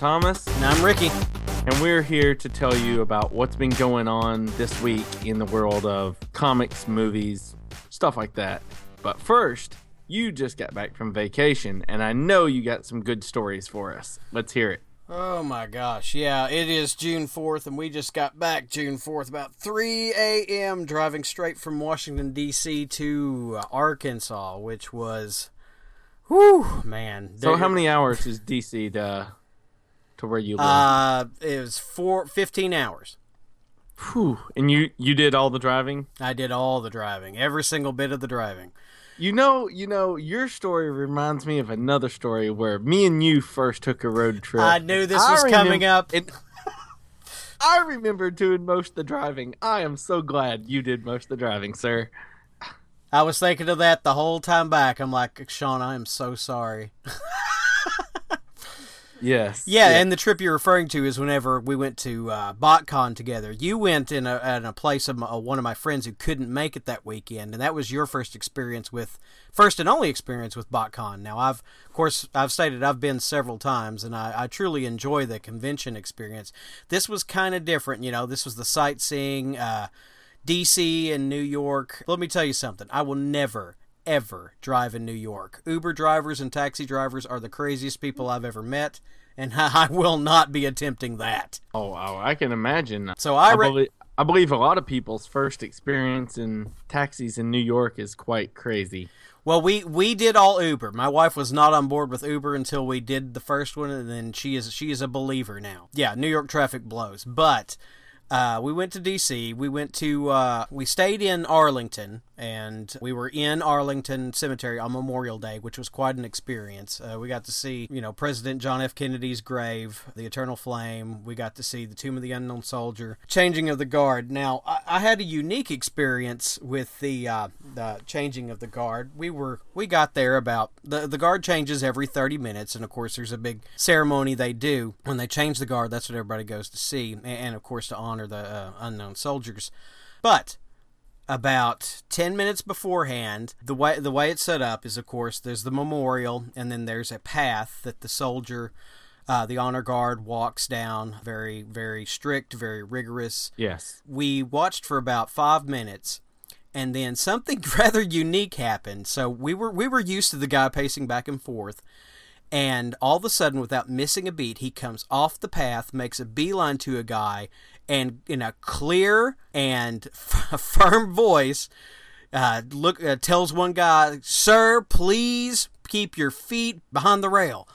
Thomas, And I'm Ricky. and we're here to tell you about what's been going on this week in the world of comics, movies, stuff like that. But first, you just got back from vacation, and I know you got some good stories for us. Let's hear it. Oh my gosh. Yeah, it is June 4th, and we just got back June 4th about 3 a.m. driving straight from Washington, D.C. to Arkansas, which was. Whew, man. So, how many hours is DC to to where you live? Uh, it was four, 15 hours. Whew. And you you did all the driving. I did all the driving, every single bit of the driving. You know, you know, your story reminds me of another story where me and you first took a road trip. I knew this I was coming up. And I remember doing most of the driving. I am so glad you did most of the driving, sir. I was thinking of that the whole time back. I'm like, Sean, I am so sorry. Yes. Yeah, and the trip you're referring to is whenever we went to uh, BotCon together. You went in a, in a place of my, uh, one of my friends who couldn't make it that weekend, and that was your first experience with, first and only experience with BotCon. Now, I've, of course, I've stated I've been several times, and I, I truly enjoy the convention experience. This was kind of different, you know. This was the sightseeing, uh, DC and New York. Let me tell you something. I will never, ever drive in New York. Uber drivers and taxi drivers are the craziest people I've ever met, and I will not be attempting that. Oh, oh, I can imagine. So I, I, believe, I believe a lot of people's first experience in taxis in New York is quite crazy. well, we we did all Uber. My wife was not on board with Uber until we did the first one, and then she is she is a believer now. Yeah, New York traffic blows, but. Uh, we went to DC. We went to uh, we stayed in Arlington, and we were in Arlington Cemetery on Memorial Day, which was quite an experience. Uh, we got to see, you know, President John F. Kennedy's grave, the Eternal Flame. We got to see the Tomb of the Unknown Soldier, changing of the guard. Now, I, I had a unique experience with the uh, the changing of the guard. We were we got there about the the guard changes every thirty minutes, and of course, there's a big ceremony they do when they change the guard. That's what everybody goes to see, and, and of course to honor the uh, unknown soldiers. But about 10 minutes beforehand the way the way it's set up is of course there's the memorial and then there's a path that the soldier uh, the honor guard walks down very very strict very rigorous Yes. we watched for about five minutes and then something rather unique happened so we were we were used to the guy pacing back and forth and all of a sudden without missing a beat he comes off the path makes a beeline to a guy and in a clear and firm voice uh, look uh, tells one guy sir please keep your feet behind the rail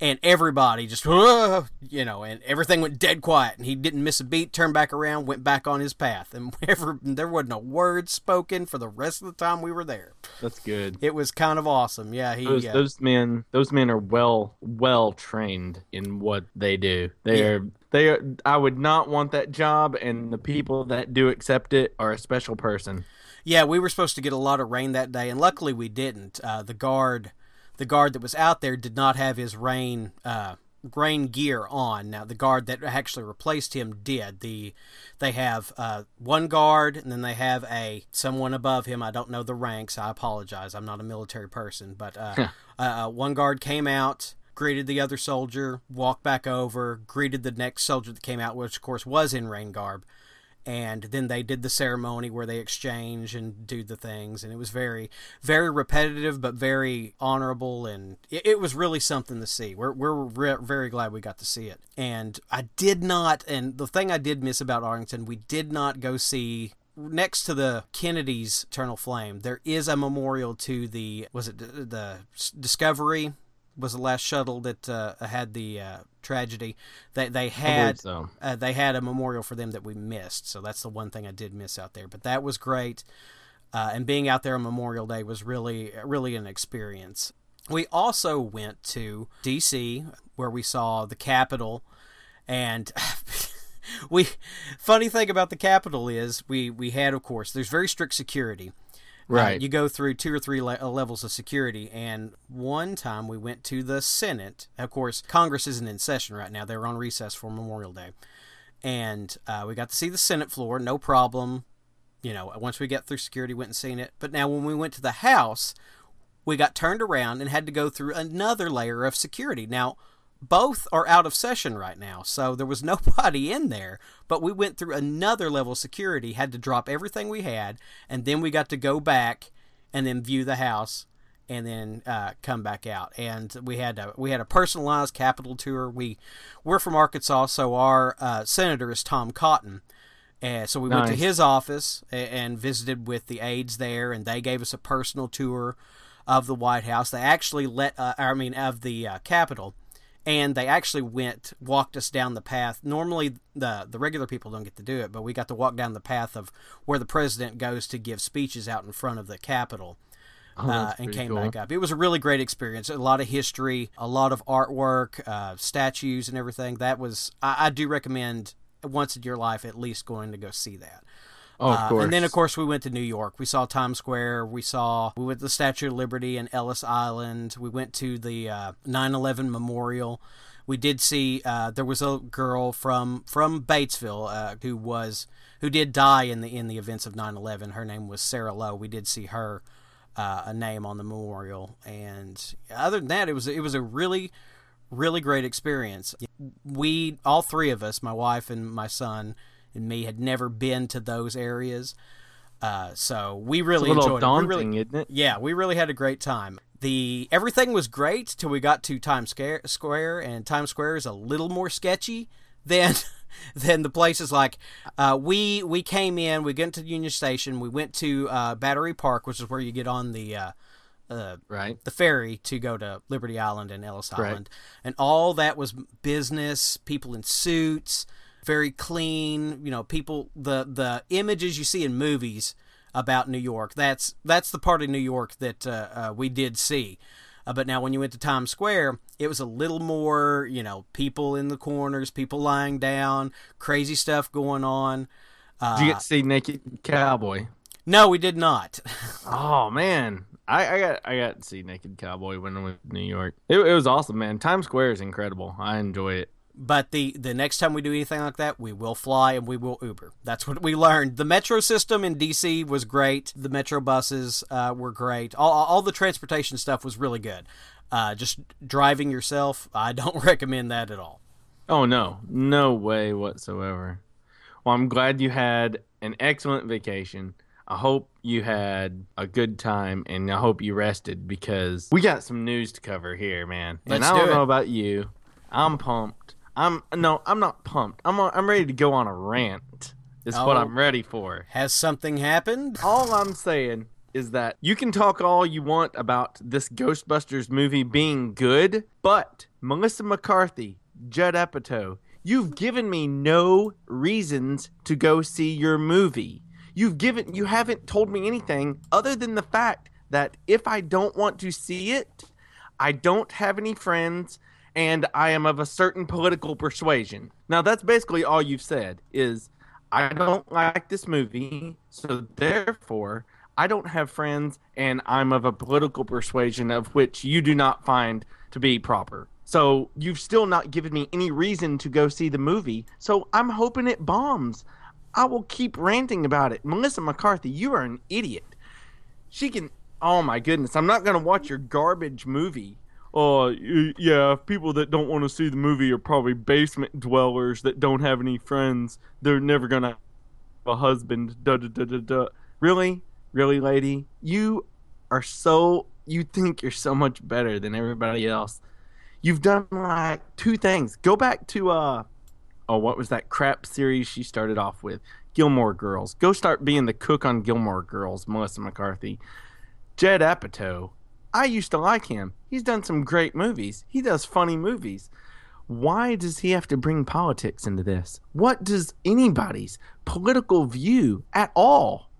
and everybody just "Whoa," you know and everything went dead quiet and he didn't miss a beat turned back around went back on his path and whenever there wasn't a word spoken for the rest of the time we were there That's good. it was kind of awesome yeah he Those, uh, those men, those men are well, well trained in what they do. They are, they are. I would not want that job, and the people that do accept it are a special person. Yeah, we were supposed to get a lot of rain that day, and luckily we didn't. Uh, the guard, the guard that was out there, did not have his rain uh, rain gear on. Now the guard that actually replaced him did. The they have uh, one guard, and then they have a someone above him. I don't know the ranks. I apologize. I'm not a military person, but uh, uh, one guard came out. Greeted the other soldier, walked back over, greeted the next soldier that came out, which of course was in rain garb and then they did the ceremony where they exchange and do the things and it was very very repetitive but very honorable and it, it was really something to see. We're, we're re- very glad we got to see it. And i did not and the thing i did miss about arlington we did not go see next to the Kennedy's Eternal Flame, there is a memorial to the was it the, the Discovery? Was the last shuttle that uh, had the uh, tragedy. They they had so. uh, they had a memorial for them that we missed. So that's the one thing I did miss out there. But that was great. Uh, and being out there on Memorial Day was really, really an experience. We also went to D.C., where we saw the Capitol, and we. Funny thing about the Capitol is we we had, of course, there's very strict security. Uh, Right. you go through two or three le- uh, levels of security, and one time we went to the Senate. Of course, Congress isn't in session right now; they're on recess for Memorial Day, and uh, we got to see the Senate floor, no problem. You know, once we got through security, went and seen it. But now, when we went to the House, we got turned around and had to go through another layer of security. Now, both are out of session right now, so there was nobody in there. But we went through another level of security, had to drop everything we had, and then we got to go back and then view the house and then uh, come back out. And we had a we had a personalized Capitol tour. We we're from Arkansas, so our uh, senator is Tom Cotton. And so we nice. went to his office and visited with the aides there, and they gave us a personal tour of the White House. They actually let, uh, I mean, of the uh, Capitol, and they actually went, walked us down the path. Normally, the the regular people don't get to do it, but we got to walk down the path of where the president goes to give speeches out in front of the Capitol. Oh, uh, and came cool. back up. It was a really great experience. A lot of history, a lot of artwork, uh, statues, and everything. That was I, I do recommend once in your life at least going to go see that. Oh, of course. Uh, and then, of course, we went to New York. We saw Times Square. We saw we went to the Statue of Liberty and Ellis Island. We went to the uh, 9/11 Memorial. We did see uh, there was a girl from from Batesville uh, who was who did die in the in the events of 9/11. Her name was Sarah Lowe. We did see her uh, a name on the memorial, and other than that, it was it was a really really great experience. We all three of us, my wife and my son and me had never been to those areas. Uh, so we really it's a little enjoyed daunting, it. We really, isn't it? Yeah, we really had a great time. The everything was great till we got to Times Square, and Times Square is a little more sketchy than than the places like uh, we we came in. We went to Union Station. We went to uh, Battery Park, which is where you get on the uh, uh, right the ferry to go to Liberty Island and Ellis Island, and all that was business. People in suits very clean. You know, people the the images you see in movies about New York. That's that's the part of New York that uh, uh, we did see. Uh, but now, when you went to Times Square, it was a little more, you know, people in the corners, people lying down, crazy stuff going on. did you get to see Naked Cowboy? No, we did not. oh man, I, I, got I got to see Naked Cowboy when I went to New York. It, it was awesome, man. Times Square is incredible. I enjoy it. But the the next time we do anything like that, we will fly and we will Uber. That's what we learned. The metro system in DC was great. The metro buses uh, were great. All all the transportation stuff was really good. Uh, just driving yourself, I don't recommend that at all. Oh no, no way whatsoever. Well, I'm glad you had an excellent vacation. I hope you had a good time and I hope you rested because we got some news to cover here, man. Let's and I don't do know about you. I'm pumped. I'm no, I'm not pumped. I'm uh, I'm ready to go on a rant. Is oh, what I'm ready for. Has something happened? All I'm saying is that you can talk all you want about this Ghostbusters movie being good, but Melissa McCarthy, Judd Apatow, you've given me no reasons to go see your movie. You've given you haven't told me anything other than the fact that if I don't want to see it, I don't have any friends and I am of a certain political persuasion. Now that's basically all you've said is I don't like this movie, so therefore I don't have friends and I'm of a political persuasion of which you do not find to be proper. So you've still not given me any reason to go see the movie. So I'm hoping it bombs. I will keep ranting about it. Melissa McCarthy, you are an idiot. She can Oh my goodness, I'm not going to watch your garbage movie uh, yeah, people that don't want to see the movie are probably basement dwellers that don't have any friends. They're never gonna have a husband. Da da da da da. Really, really, lady, you are so. You think you're so much better than everybody else. You've done like two things. Go back to uh, oh, what was that crap series she started off with? Gilmore Girls. Go start being the cook on Gilmore Girls, Melissa McCarthy. Judd Apatow I used to like him. He's done some great movies. He does funny movies. Why does he have to bring politics into this? What does anybody's political view at all?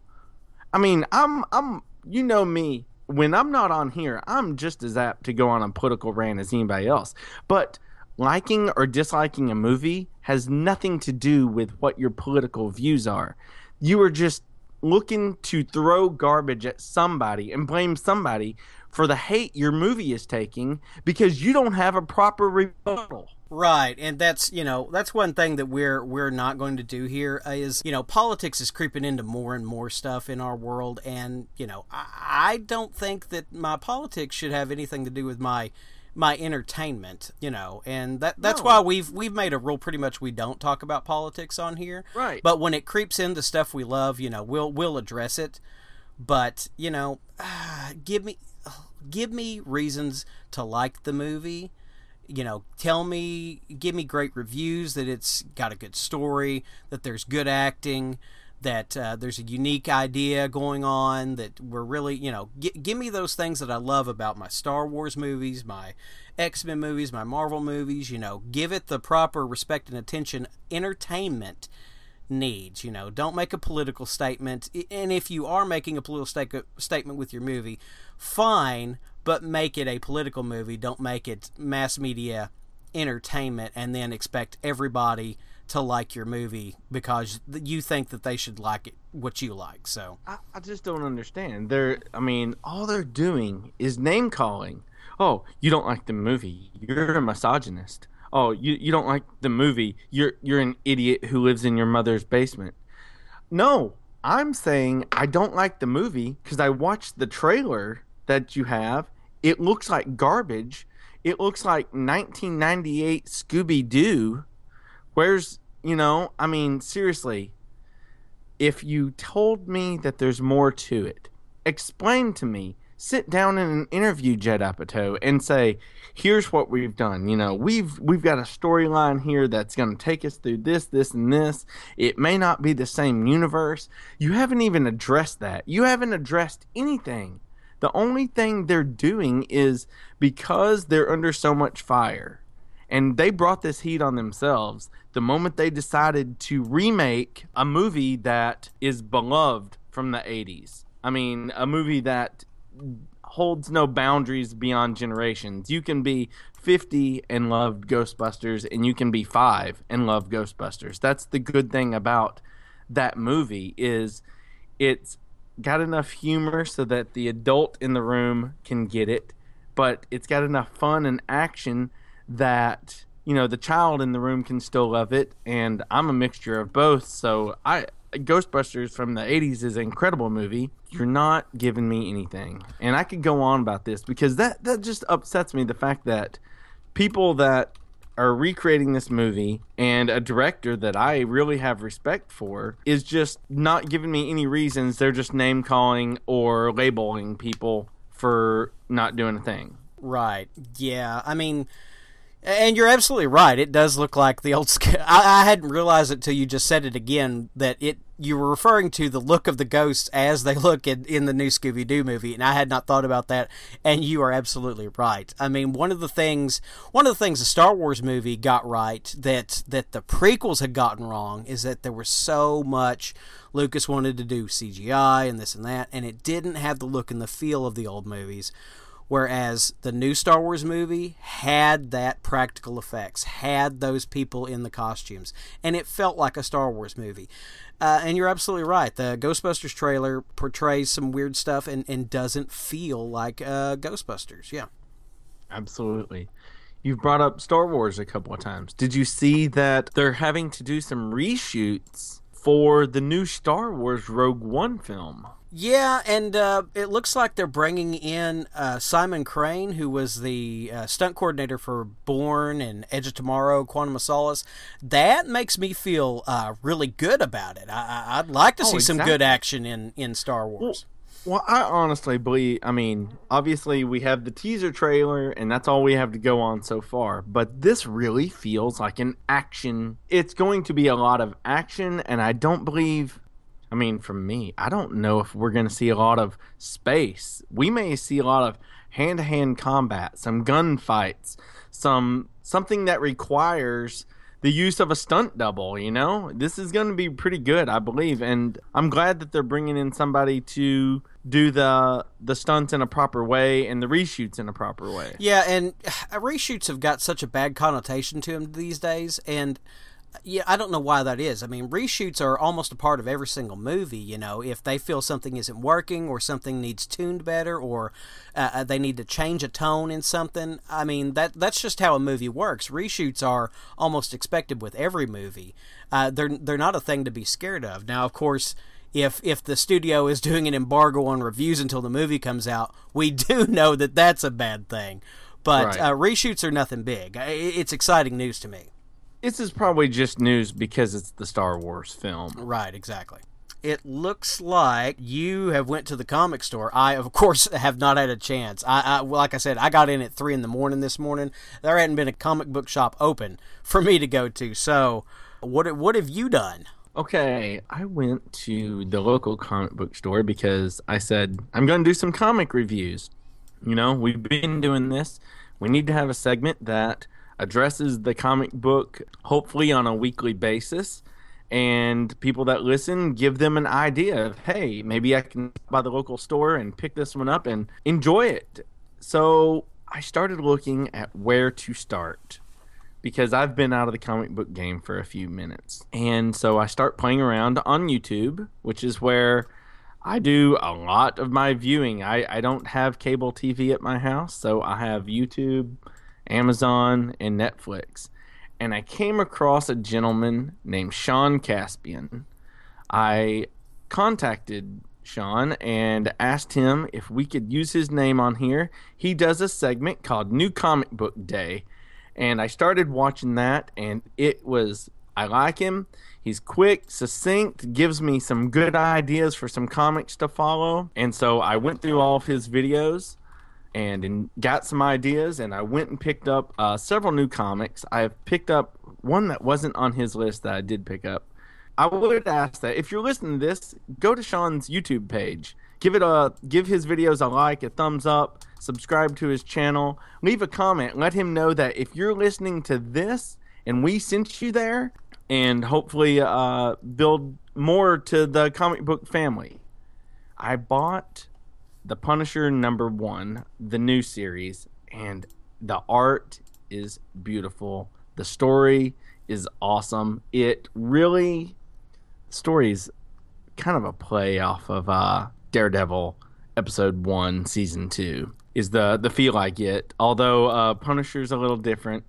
I mean, I'm I'm you know me, when I'm not on here, I'm just as apt to go on a political rant as anybody else. But liking or disliking a movie has nothing to do with what your political views are. You are just looking to throw garbage at somebody and blame somebody for the hate your movie is taking because you don't have a proper rebuttal. Right, and that's you know that's one thing that we're we're not going to do here is you know politics is creeping into more and more stuff in our world, and you know I, I don't think that my politics should have anything to do with my my entertainment, you know, and that that's No. why we've we've made a rule pretty much we don't talk about politics on here. Right. But when it creeps into stuff we love, you know, we'll we'll address it. But you know, give me give me reasons to like the movie. You know, tell me, give me great reviews that it's got a good story, that there's good acting, that uh, there's a unique idea going on, that we're really, you know, g- give me those things that I love about my Star Wars movies, my X Men movies, my Marvel movies. You know, give it the proper respect and attention, entertainment needs. You know, don't make a political statement. And if you are making a political sta- statement with your movie, fine, but make it a political movie. Don't make it mass media entertainment and then expect everybody to like your movie because you think that they should like it what you like. So, I, I just don't understand. They're, I mean, all they're doing is name calling. Oh, you don't like the movie. You're a misogynist. Oh, you, you don't like the movie. You're you're an idiot who lives in your mother's basement. No, I'm saying I don't like the movie because I watched the trailer that you have. It looks like garbage. It looks like 1998 Scooby Doo. Where's, you know, I mean, seriously, if you told me that there's more to it, explain to me. Sit down in an interview, Judd Apatow, and say, "Here's what we've done. You know, we've we've got a storyline here that's going to take us through this, this, and this. It may not be the same universe. You haven't even addressed that. You haven't addressed anything. The only thing they're doing is because they're under so much fire, and they brought this heat on themselves the moment they decided to remake a movie that is beloved from the 80s. I mean, a movie that holds no boundaries beyond generations. You can be 50 and love Ghostbusters, and you can be 5 and love Ghostbusters. That's the good thing about that movie is it's got enough humor so that the adult in the room can get it, but it's got enough fun and action that you know the child in the room can still love it and i'm a mixture of both so i ghostbusters from the 80s is an incredible movie you're not giving me anything and i could go on about this because that that just upsets me the fact that people that are recreating this movie and a director that i really have respect for is just not giving me any reasons they're just name calling or labeling people for not doing a thing right. Yeah. I mean, and you're absolutely right. It does look like the old. I, I hadn't realized it till you just said it again that it. You were referring to the look of the ghosts as they look in, in the new Scooby Doo movie, and I had not thought about that. And you are absolutely right. I mean, one of the things, one of the things the Star Wars movie got right that that the prequels had gotten wrong is that there was so much Lucas wanted to do CGI and this and that, and it didn't have the look and the feel of the old movies. Whereas the new Star Wars movie had that practical effects, had those people in the costumes, and it felt like a Star Wars movie. Uh, and you're absolutely right. The Ghostbusters trailer portrays some weird stuff and, and doesn't feel like uh, Ghostbusters. Yeah. Absolutely. You've brought up Star Wars a couple of times. Did you see that they're having to do some reshoots for the new Star Wars Rogue One film? Yeah, and uh, it looks like they're bringing in uh, Simon Crane, who was the uh, stunt coordinator for Bourne and Edge of Tomorrow, Quantum of Solace. That makes me feel uh, really good about it. I- I'd like to Oh, see some good action in, in Star Wars. Well, I honestly believe. I mean, obviously, we have the teaser trailer, and that's all we have to go on so far. But this really feels like an action. It's going to be a lot of action, and I don't believe. I mean, for me, I don't know if we're going to see a lot of space. We may see a lot of hand-to-hand combat, some gunfights, some something that requires the use of a stunt double, you know? This is going to be pretty good, I believe, and I'm glad that they're bringing in somebody to do the the stunts in a proper way and the reshoots in a proper way. Yeah, and reshoots have got such a bad connotation to them these days, and yeah, I don't know why that is. I mean, reshoots are almost a part of every single movie. You know, if they feel something isn't working or something needs tuned better or uh, they need to change a tone in something, I mean that that's just how a movie works. Reshoots are almost expected with every movie. Uh, they're they're not a thing to be scared of. Now, of course. If, if the studio is doing an embargo on reviews until the movie comes out, we do know that that's a bad thing But Right. uh, reshoots are nothing big. It's exciting news to me. This is probably just news because it's the Star Wars film. Right, exactly. It looks like you have went to the comic store. I, of course, have not had a chance. I, I well, like I said, I got in at three in the morning this morning. There hadn't been a comic book shop open for me to go to. So, what what have you done? Okay, I went to the local comic book store because I said I'm going to do some comic reviews. You know, we've been doing this. We need to have a segment that addresses the comic book, hopefully on a weekly basis. And people that listen give them an idea of, hey, maybe I can buy the local store and pick this one up and enjoy it. So I started looking at where to start because I've been out of the comic book game for a few minutes. And so I start playing around on YouTube, which is where I do a lot of my viewing. I, I don't have cable TV at my house, so I have YouTube, Amazon, and Netflix. And I came across a gentleman named Sean Caspian. I contacted Sean and asked him if we could use his name on here. He does a segment called New Comic Book Day and I started watching that, and it was I like him. He's quick, succinct, gives me some good ideas for some comics to follow, and so I went through all of his videos and, got some ideas, and I went and picked up uh, several new comics. I've picked up one that wasn't on his list that I did pick up. I would ask that if you're listening to this, go to Sean's YouTube page. Give it a give his videos a like, a thumbs up, subscribe to his channel, leave a comment, let him know that if you're listening to this and we sent you there, and hopefully uh, build more to the comic book family. I bought the Punisher number one, the new series, and the art is beautiful. The story is awesome. It really story is kind of a play off of uh, Daredevil episode one, season two. Is the the feel I get. Although uh, Punisher's a little different.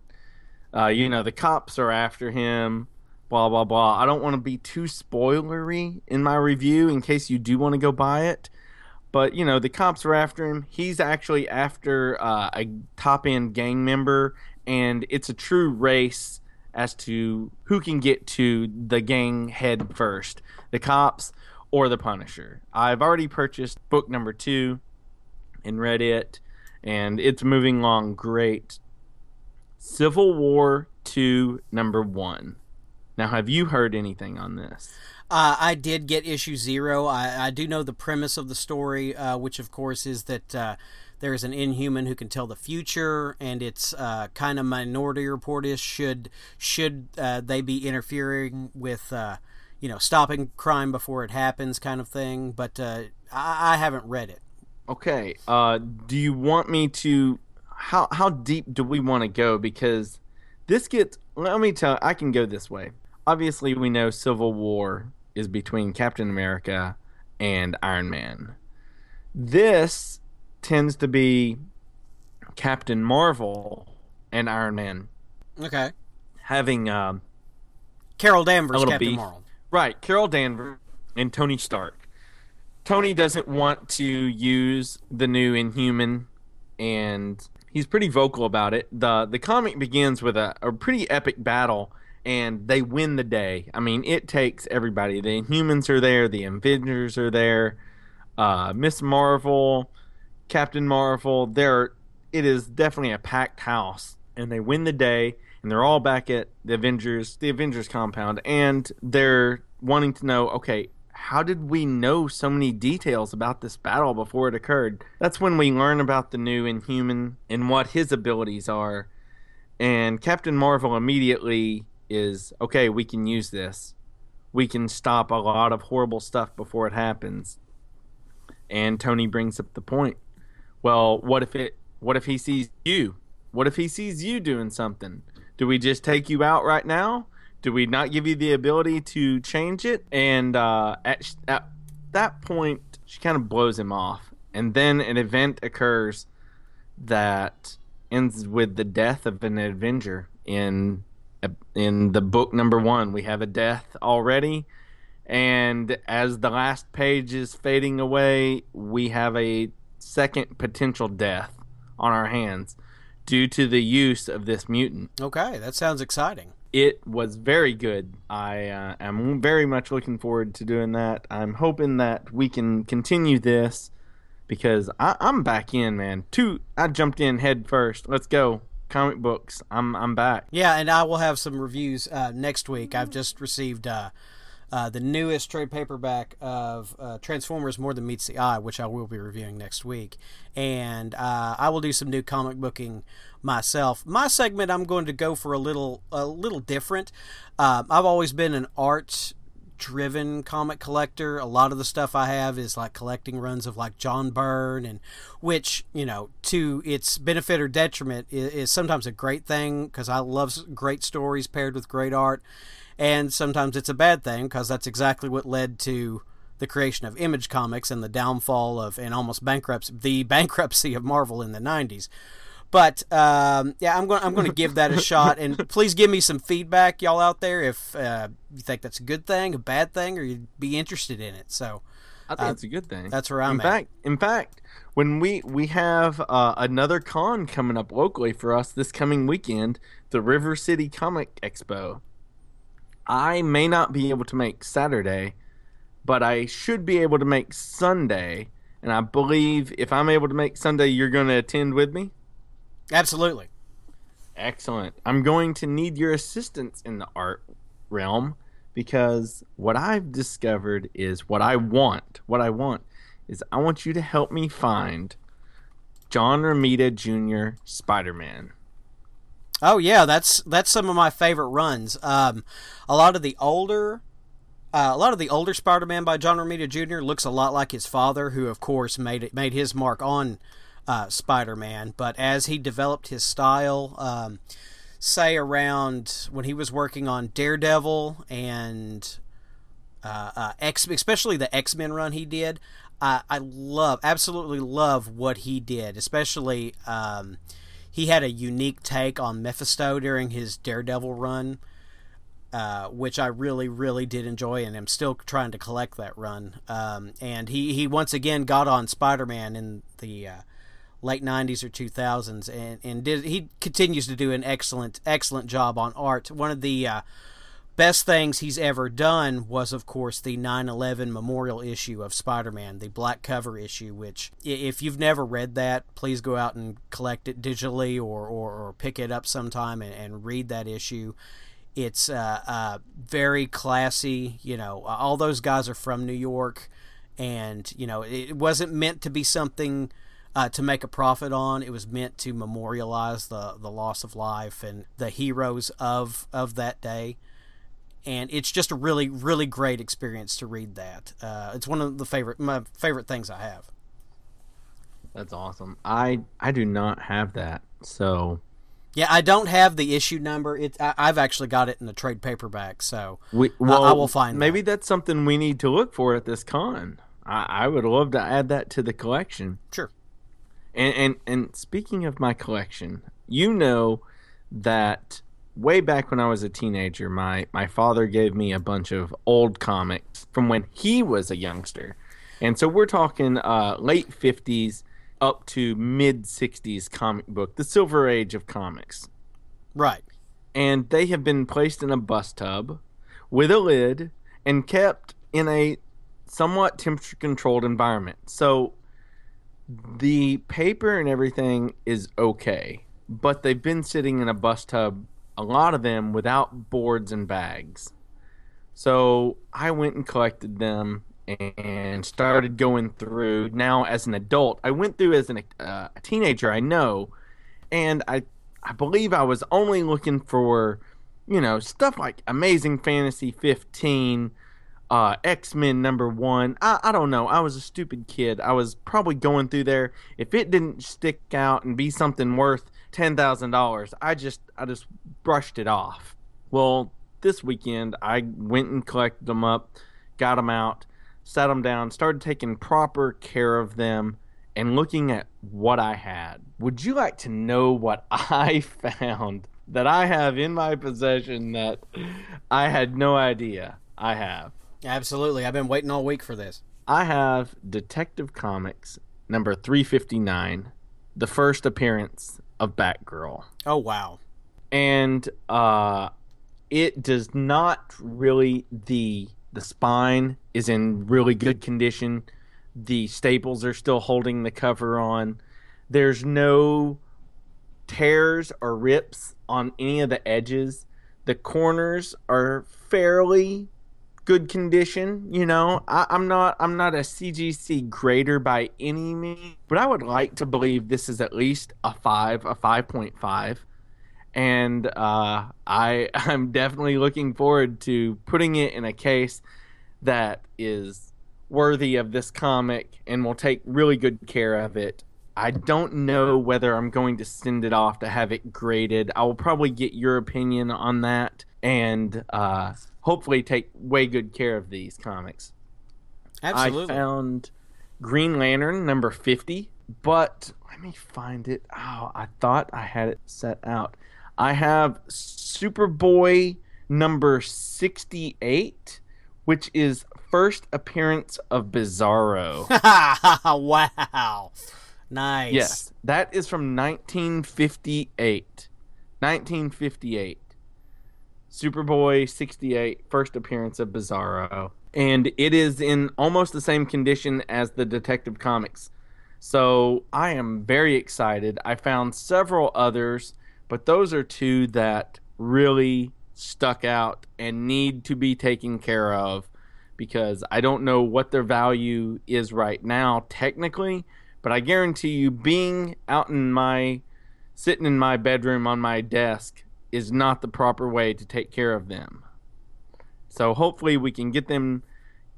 Uh, you know, the cops are after him. Blah blah blah. I don't want to be too spoilery in my review in case you do want to go buy it. But you know, the cops are after him. He's actually after uh, a top end gang member, and it's a true race as to who can get to the gang head first the cops or the Punisher. I've already purchased book number two and read it, and it's moving along great. Civil War 2, number one. Now, have you heard anything on this? Uh, I did get issue zero. I, I do know the premise of the story, uh, which of course is that uh, there is an inhuman who can tell the future, and it's uh, kind of minority report is should should uh, they be interfering with uh, you know stopping crime before it happens, kind of thing. But I, I haven't read it. Okay. Do you want me to? How how deep do we want to go? Because this gets. Let me tell. I can go this way. Obviously, we know Civil War is between Captain America and Iron Man. This tends to be Captain Marvel and Iron Man Okay. having um, Carol Danvers, Captain beef. Marvel. Right, Carol Danvers and Tony Stark. Tony doesn't want to use the new Inhuman, and he's pretty vocal about it. the The comic begins with a, a pretty epic battle, and they win the day. I mean, it takes everybody. The Inhumans are there, the Avengers are there, uh, Miss Marvel, Captain Marvel. There, it is definitely a packed house, and they win the day and they're all back at the Avengers, the Avengers compound, and they're wanting to know, okay, how did we know so many details about this battle before it occurred? That's when we learn about the new Inhuman and what his abilities are. And Captain Marvel immediately is, okay, we can use this. We can stop a lot of horrible stuff before it happens. And Tony brings up the point. Well, what if it what if he sees you? What if he sees you doing something? Do we just take you out right now? Do we not give you the ability to change it? And uh, at, at that point, she kind of blows him off. And then an event occurs that ends with the death of an Avenger in in the book number one. We have a death already, and as the last page is fading away, we have a second potential death on our hands. due to the use of this mutant. Okay, that sounds exciting. It was very good. I uh, am very much looking forward to doing that. I'm hoping that we can continue this because I, I'm back in, man. Two, I jumped in head first. Let's go comic books. I'm I'm back. Yeah, and I will have some reviews uh, next week. I've just received uh, uh, the newest trade paperback of uh, Transformers More Than Meets the Eye, which I will be reviewing next week. And uh, I will do some new comic booking myself. My segment, I'm going to go for a little a little different. Uh, I've always been an art driven comic collector. A lot of the stuff I have is like collecting runs of like John Byrne, and which you know, to its benefit or detriment, is, is sometimes a great thing because I love great stories paired with great art and sometimes it's a bad thing because that's exactly what led to the creation of Image Comics and the downfall of and almost bankruptcy the bankruptcy of Marvel in the 90s. But um, yeah, I'm going I'm going to give that a shot, and please give me some feedback, y'all out there, if uh, you think that's a good thing, a bad thing, or you'd be interested in it. So I think uh, it's a good thing. That's where I'm in at. Fact, in fact, when we we have uh, another con coming up locally for us this coming weekend, the River City Comic Expo. I may not be able to make Saturday, but I should be able to make Sunday. And I believe if I'm able to make Sunday, you're going to attend with me? Absolutely. Excellent. I'm going to need your assistance in the art realm because what I've discovered is what I want. What I want is I want you to help me find John Romita Jr. Spider Man. Oh yeah, that's that's some of my favorite runs. Um, a lot of the older, uh, a lot of the older Spider-Man by John Romita Jr. looks a lot like his father, who of course made it made his mark on uh, Spider-Man. But as he developed his style, um, say around when he was working on Daredevil and uh, uh X, especially the X Men run he did, I, love absolutely love what he did, especially. Um, he had a unique take on Mephisto during his Daredevil run, uh, which I really, really did enjoy, and I'm still trying to collect that run. Um, and he, he once again got on Spider Man in the uh, late 90s or 2000s, and, and did he continues to do an excellent, excellent job on art. One of the uh, best things he's ever done was, of course, the 9 11 memorial issue of Spider Man, the black cover issue, which, if you've never read that, please go out and collect it digitally or, or, or pick it up sometime and, and read that issue. It's uh, uh, very classy. You know, all those guys are from New York, and, you know, it wasn't meant to be something. Uh, to make a profit on. It was meant to memorialize the, the loss of life and the heroes of of that day and it's just a really really great experience to read that. Uh, it's one of the favorite my favorite things I have. That's awesome. I I do not have that, so yeah, I don't have the issue number. It I, have actually got it in a trade paperback, so we, well, I, I will find. Maybe that. that's something we need to look for at this con. I, I would love to add that to the collection. Sure. And and and speaking of my collection, you know that way back when I was a teenager, my my father gave me a bunch of old comics from when he was a youngster, and so we're talking uh, late fifties up to mid sixties comic book, the Silver Age of comics. Right. And they have been placed in a bus tub with a lid and kept in a somewhat temperature controlled environment. So the paper and everything is okay, but they've been sitting in a bus tub a lot of them without boards and bags. So I went and collected them and started going through. Now, as an adult, I went through as an, uh, a teenager, I know, and I I believe I was only looking for, you know, stuff like Amazing Fantasy 15, uh, X Men number one. I, I don't know. I was a stupid kid. I was probably going through there. If it didn't stick out and be something worth ten thousand dollars. I just I just brushed it off. Well, this weekend I went and collected them up, got them out, sat them down, started taking proper care of them, and looking at what I had. Would you like to know what I found that I have in my possession that I had no idea I have? Absolutely. I've been waiting all week for this. I have Detective Comics number 359, the first appearance of Batgirl. Oh wow. And uh it does not really the the spine is in really good condition. The staples are still holding the cover on. There's no tears or rips on any of the edges. The corners are fairly good condition. You know, I, am not I'm not a CGC grader by any means, but I would like to believe this is at least a five, a five point five. And uh, I I'm definitely looking forward to putting it in a case that is worthy of this comic and will take really good care of it. I don't know whether I'm going to send it off to have it graded. I will probably get your opinion on that and uh, hopefully take way good care of these comics. Absolutely. I found Green Lantern number 50, but let me find it. Oh, I thought I had it set out. I have Superboy number 68 which is first appearance of Bizarro. wow. Nice. Yes, that is from 1958. 1958. Superboy 68, first appearance of Bizarro. And it is in almost the same condition as the Detective Comics. So I am very excited. I found several others, but those are two that really stuck out and need to be taken care of because I don't know what their value is right now technically, but I guarantee you being out in my sitting in my bedroom on my desk is not the proper way to take care of them. So hopefully we can get them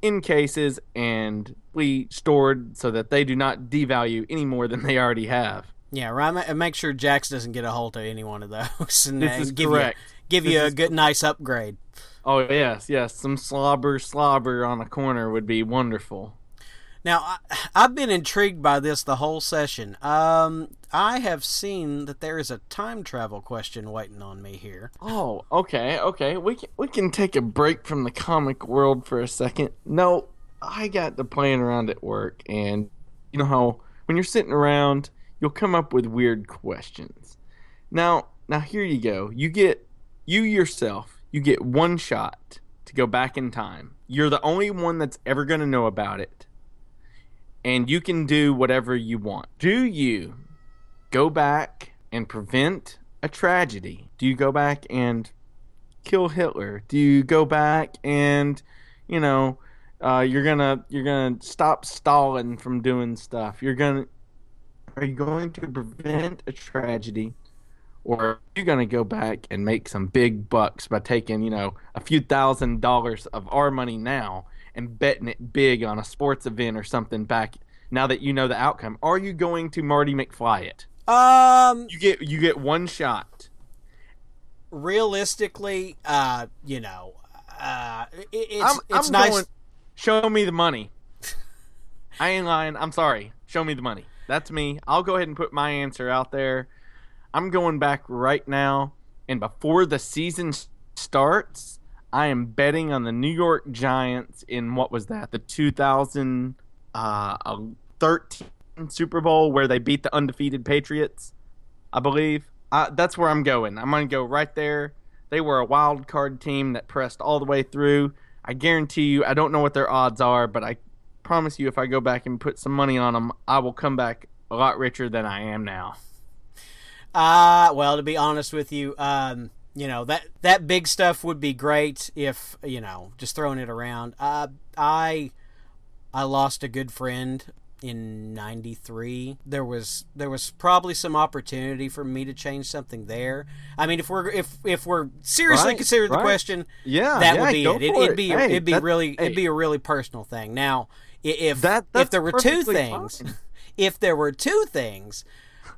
in cases and we stored so that they do not devalue any more than they already have. Yeah, right. Make sure Jax doesn't get a hold of any one of those. And this is uh, give correct. You, give this you a good, nice upgrade. Oh yes, yes. Some slobber, slobber on a corner would be wonderful. Now, I, have been intrigued by this the whole session. Um, I have seen that there is a time travel question waiting on me here. Oh, okay, okay. We can we can take a break from the comic world for a second. No, I got to playing around at work, and you know how when you're sitting around, you'll come up with weird questions. Now, now here you go. You get you yourself. You get one shot to go back in time. You're the only one that's ever going to know about it and you can do whatever you want. Do you go back and prevent a tragedy? Do you go back and kill Hitler? Do you go back and, you know, uh, you're gonna you're gonna stop Stalin from doing stuff? You're gonna are you going to prevent a tragedy? Or are you to go back and make some big bucks by taking, you know, a few thousand dollars of our money now and betting it big on a sports event or something back now that you know the outcome. Are you going to Marty McFly it? Um, you get you get one shot. Realistically, uh, you know, uh, it, it's I'm, it's I'm nice. Going, show me the money. I ain't lying. I'm sorry. Show me the money. That's me. I'll go ahead and put my answer out there. I'm going back right now, and before the season starts, I am betting on the New York Giants in what was that? The 2013 uh, Super Bowl where they beat the undefeated Patriots, I believe. Uh, that's where I'm going. I'm going to go right there. They were a wild card team that pressed all the way through. I guarantee you, I don't know what their odds are, but I promise you, if I go back and put some money on them, I will come back a lot richer than I am now. Uh, well, to be honest with you, um, you know that that big stuff would be great if you know just throwing it around. Uh, I I lost a good friend in 93 there was there was probably some opportunity for me to change something there i mean if we're if if we're seriously right, considering right. the question yeah that yeah, would be it. it. would be hey, it'd be that, really hey. it'd be a really personal thing now if that, if there were two things fine. if there were two things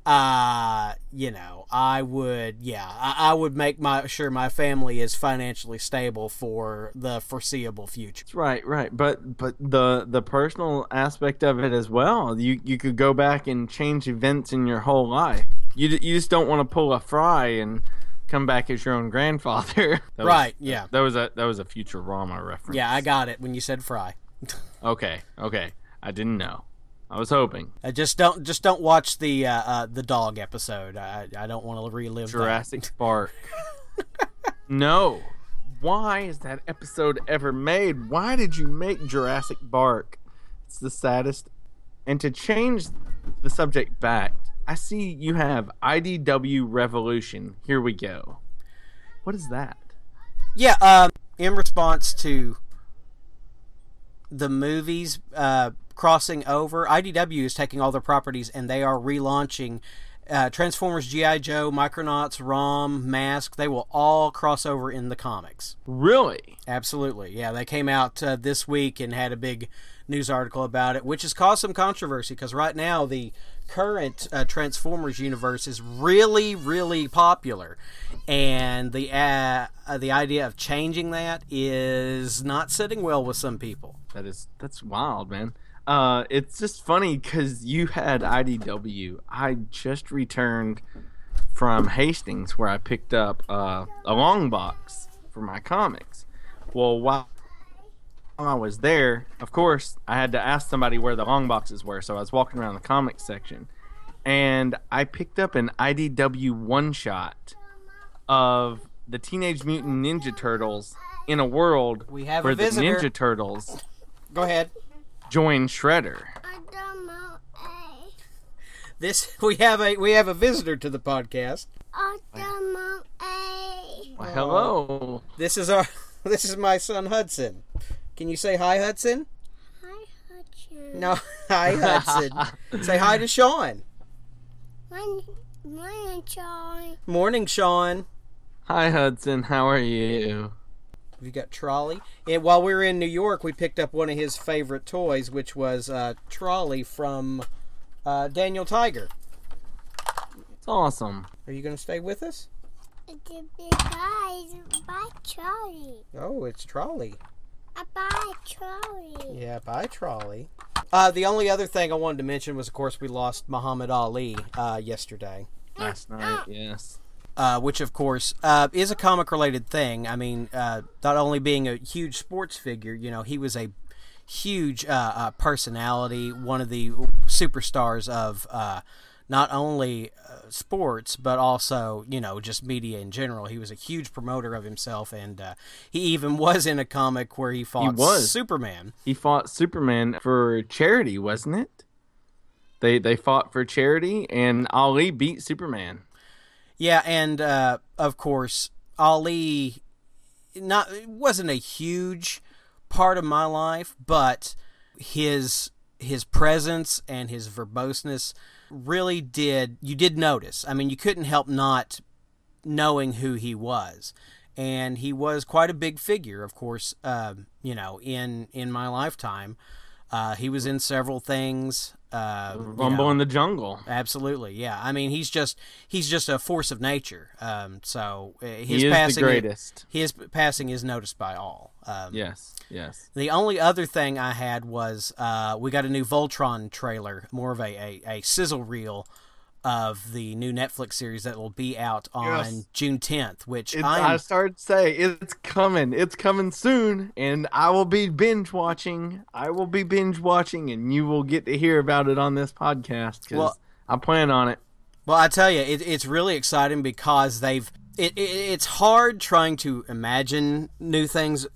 uh you know i would yeah I, I, would make my sure my family is financially stable for the foreseeable future. Right right. But but the the personal aspect of it as well you you could go back and change events in your whole life. You, you just don't want to pull a fry and come back as your own grandfather. That right was, yeah. that was a that was a futurama reference. Yeah i got it when you said fry. Okay okay. I didn't know I was hoping. Uh, just don't just don't watch the uh, uh, the dog episode. I I don't want to relive Jurassic that. Park. no. Why is that episode ever made? Why did you make Jurassic Park? It's the saddest. And to change the subject back, I see you have IDW Revolution. Here we go. What is that? Yeah, um, in response to the movies uh, crossing over, IDW is taking all their properties and they are relaunching uh, Transformers, GI Joe, Micronauts, Rom, Mask. They will all cross over in the comics. Really? Absolutely. Yeah, they came out uh, this week and had a big news article about it, which has caused some controversy because right now the current uh, Transformers universe is really, really popular, and the uh, uh, the idea of changing that is not sitting well with some people. That is that's wild, man. Uh, it's just funny because you had IDW. I just returned from Hastings where I picked up uh, a long box for my comics. Well, while I was there, of course, I had to ask somebody where the long boxes were. So I was walking around the comics section, and I picked up an IDW one shot of the Teenage Mutant Ninja Turtles in a world We have where the. Ninja Turtles Go ahead. Join Shredder. This we have a we have a visitor to the podcast. Well, hello. This is our this is my son Hudson. Can you say hi, Hudson? Hi, Hudson. No, hi, Hudson. say hi to Sean. Morning, Sean. Hi, Hudson. How are you? You got Trolley. And while we were in New York, we picked up one of his favorite toys, which was uh, Trolley from uh, Daniel Tiger. It's awesome. Are you going to stay with us? The big guys by Charlie. Oh, it's Trolley. By Charlie. Yeah, bye, Trolley. Uh, the only other thing I wanted to mention was, of course, we lost Muhammad Ali uh, yesterday. Last night, yes. Uh, which of course uh, is a comic related thing. I mean, uh, not only being a huge sports figure, you know, he was a huge uh, uh, personality, one of the superstars of uh, not only uh, sports but also you know just media in general. He was a huge promoter of himself, and uh, he even was in a comic where he fought was. Superman. He fought Superman for charity, wasn't it? They they fought for charity, and Ali beat Superman. Yeah, and uh, of course Ali, not wasn't a huge part of my life, but his his presence and his verboseness really did you did notice. I mean, you couldn't help not knowing who he was, and he was quite a big figure, of course. Uh, you know, in in my lifetime, uh, he was in several things. Uh, you Rumble know. in the Jungle. Absolutely, yeah. I mean, he's just he's just a force of nature. Um, so uh, his He is the passing, greatest. his passing is noticed by all. Um, Yes, yes. The only other thing I had was uh, we got a new Voltron trailer, more of a, a, a sizzle reel of the new Netflix series that will be out on Yes. June 10th. Which I started to say it's coming. It's coming soon, and I will be binge watching. I will be binge watching, and you will get to hear about it on this podcast because Well- I plan on it. Well, I tell you, it, it's really exciting because they've. It, it, it's hard trying to imagine new things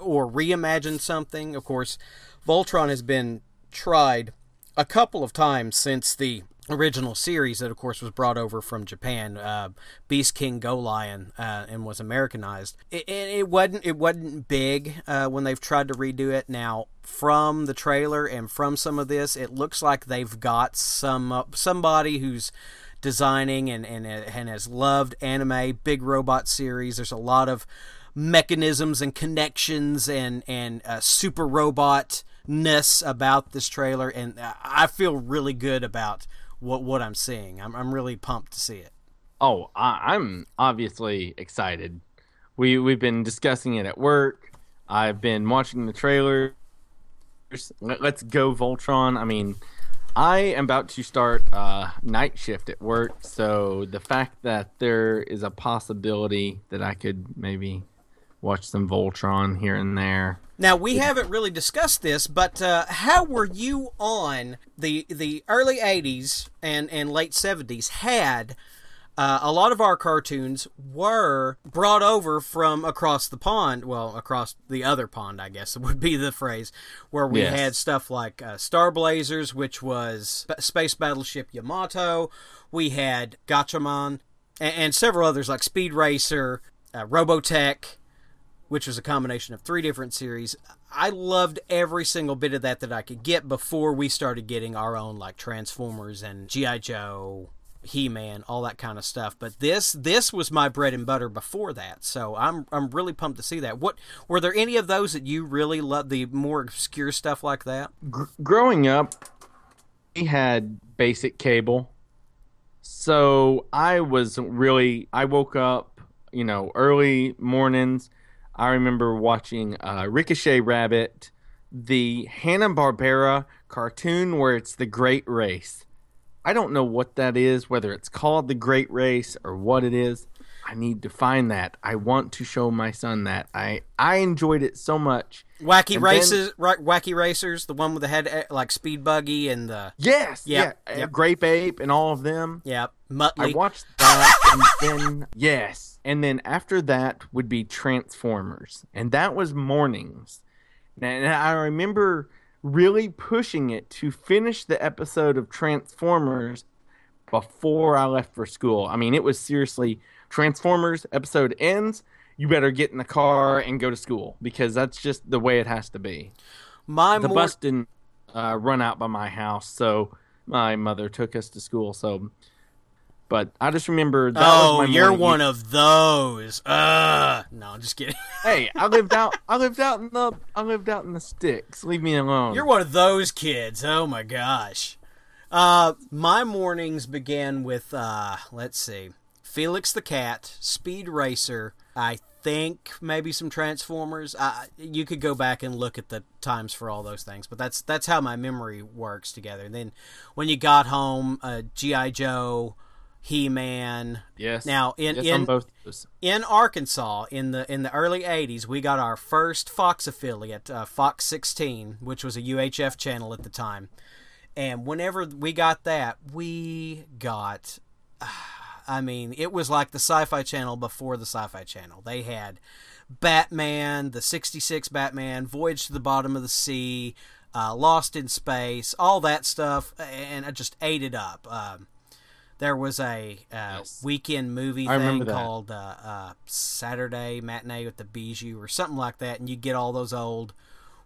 or reimagine something. Of course, Voltron has been tried a couple of times since the original series that, of course, was brought over from Japan, uh, Beast King Go Lion, uh, and was Americanized. It, it, wasn't it wasn't big uh, when they've tried to redo it. Now, from the trailer and from some of this, it looks like they've got some uh, somebody who's designing and, and and has loved anime, big robot series. There's a lot of mechanisms and connections and and uh, super robot ness about this trailer, and uh, I feel really good about what what I'm seeing. I'm I'm really pumped to see it. Oh, I, I'm obviously excited. We we've been discussing it at work. I've been watching the trailers. Let, let's go Voltron. I mean, I am about to start uh, night shift at work, so the fact that there is a possibility that I could maybe watch some Voltron here and there. Now we haven't really discussed this, but uh, how were you on the the early '80s and and late '70s? Had uh, a lot of our cartoons were brought over from across the pond. Well, across the other pond, I guess would be the phrase, where we Yes. had stuff like uh, Star Blazers, which was Space Battleship Yamato. We had Gatchaman, and, and several others like Speed Racer, uh, Robotech which was a combination of three different series. I loved every single bit of that that I could get before we started getting our own like Transformers and GI Joe, He-Man, all that kind of stuff. But this this was my bread and butter before that. So I'm I'm really pumped to see that. What were there any of those that you really loved the more obscure stuff like that? Gr- growing up, we had basic cable. So I was really, I woke up, you know, early mornings. I remember watching uh, Ricochet Rabbit, the Hanna-Barbera cartoon where it's the Great Race. I don't know what that is, whether it's called the Great Race or what it is. I need to find that. I want to show my son that. I I enjoyed it so much. Wacky And races, ra- wacky racers, the one with the head eh, like Speed Buggy and the Yes, Yep, yeah, yep. Grape Ape and all of them. yeah I watched that, and then yes, and then after that would be Transformers, and that was mornings. And I remember really pushing it to finish the episode of Transformers before I left for school. I mean, it was seriously Transformers episode ends. You better get in the car and go to school because that's just the way it has to be. my The more, bus didn't uh, run out by my house, so my mother took us to school. So, but I just remember that Oh, was my you're one of those. Uh no, I'm just kidding. Hey, I lived out. I lived out in the. I lived out in the sticks. Leave me alone. You're one of those kids. Oh my gosh. Uh, my mornings began with uh, let's see, Felix the Cat, Speed Racer. I think maybe some Transformers. Uh, you could go back and look at the times for all those things, but that's that's how my memory works together. And then when you got home, uh, GI Joe, He Man. yes. Now in yes, in both in Arkansas in the in the early 80s we got our first Fox affiliate uh, Fox 16 which was a UHF channel at the time and whenever we got that we got I mean it was like the sci-fi channel before the sci-fi channel they had Batman the 66 Batman Voyage to the Bottom of the Sea uh, Lost in Space all that stuff and I just ate it up um, there was a uh, Yes. weekend movie I thing remember that. called uh, uh, Saturday Matinee with the Bijou or something like that, and you get all those old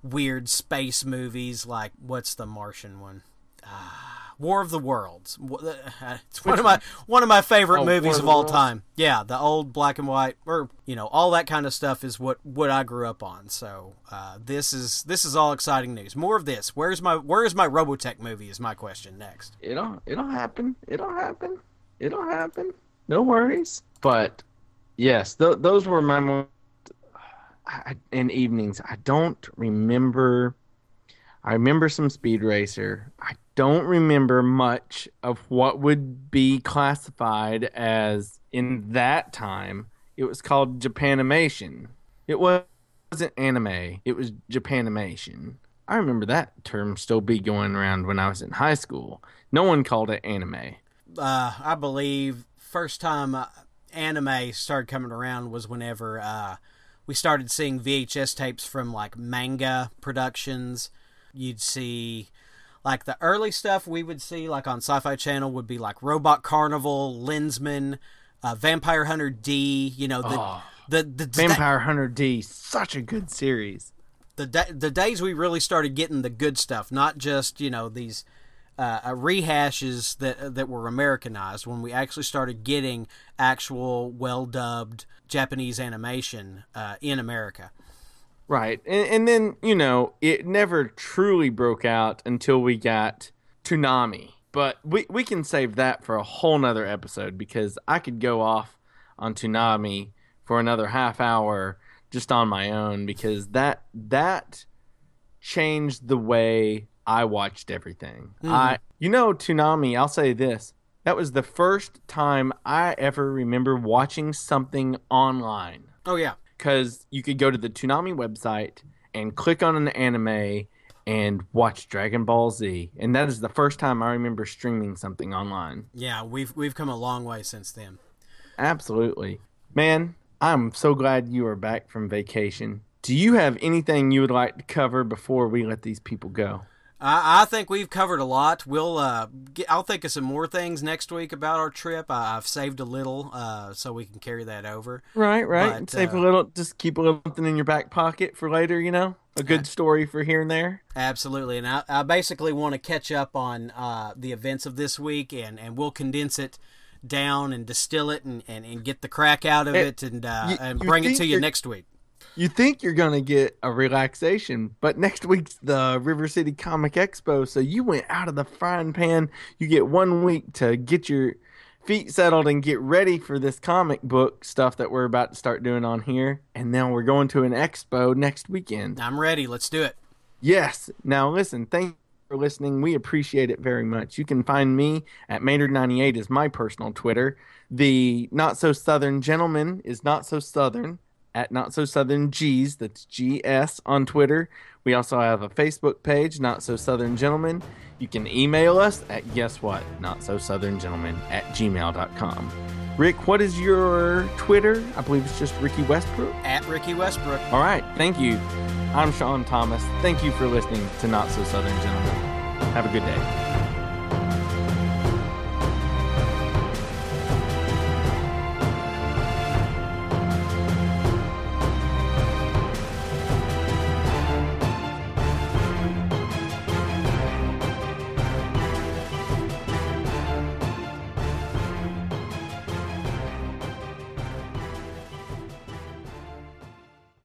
weird space movies like what's the Martian one? Ah, War of the Worlds. Uh, It's one of my one of my favorite Oh, War movies of of all Worlds? time. Yeah, the old black and white, or you know, all that kind of stuff is what what I grew up on. So uh, this is this is all exciting news. More of this. Where's my Where's my Robotech movie? Is my question next. It'll. It'll happen. It'll happen. It'll happen. No worries. But yes, th- those were my mo- I, in evenings. I don't remember. I remember some Speed Racer. I don't remember much of what would be classified as in that time. It was called Japanimation. It wasn't anime. It was Japanimation. I remember that term still be going around when I was in high school. No one called it anime. uh, I believe first time uh, anime started coming around was whenever uh, we started seeing VHS tapes from like manga productions. You'd see like the early stuff we would see like on Sci-Fi Channel would be like Robot Carnival, Lensman, uh, Vampire Hunter D. You know the Oh. the the, the, Vampire Hunter D, such a good series. the da- the days we really started getting the good stuff, not just you know these uh, uh, rehashes that that were Americanized. When we actually started getting actual well dubbed Japanese animation uh, in America. Right. And, and then, you know, it never truly broke out until we got Toonami. But we, we can save that for a whole nother episode because I could go off on Toonami for another half hour just on my own because that that changed the way I watched everything. Mm-hmm. I you know Toonami, I'll say this. That was the first time I ever remember watching something online Oh yeah, because you could go to the Toonami website and click on an anime and watch Dragon Ball Z, and that is the first time I remember streaming something online. Yeah, we've we've come a long way since then. Absolutely, man. I'm so glad you are back from vacation. Do you have anything you would like to cover before we let these people go? I, I think we've covered a lot. We'll uh, get, I'll think of some more things next week about our trip. I, have saved a little uh, so we can carry that over. Right, right. But, Save uh, a little. Just keep a little something in your back pocket for later. You know, a good story for here and there. Absolutely, and I, I basically want to catch up on uh, the events of this week, and and we'll condense it down and distill it and, and, and get the crack out of it, it and uh, you, and bring it to you next week you think you're gonna get a relaxation, but next week's the River City Comic Expo, so you went out of the frying pan. You get one week to get your feet settled and get ready for this comic book stuff that we're about to start doing on here. And then we're going to an expo next weekend. I'm ready. Let's do it. Yes. Now listen, thank you for listening. We appreciate it very much. You can find me at Maynard98 is my personal Twitter. The Not So Southern Gentleman is Not So Southern at Not So Southern G's. That's GS on Twitter. We also have a Facebook page, Not So Southern Gentlemen. You can email us at guess what? Not So Southern Gentlemen at gmail.com. Rick, what is your Twitter? I believe it's just Ricky Westbrook. At Ricky Westbrook. All right. Thank you. I'm Sean Thomas. Thank you for listening to Not So Southern Gentlemen. Have a good day.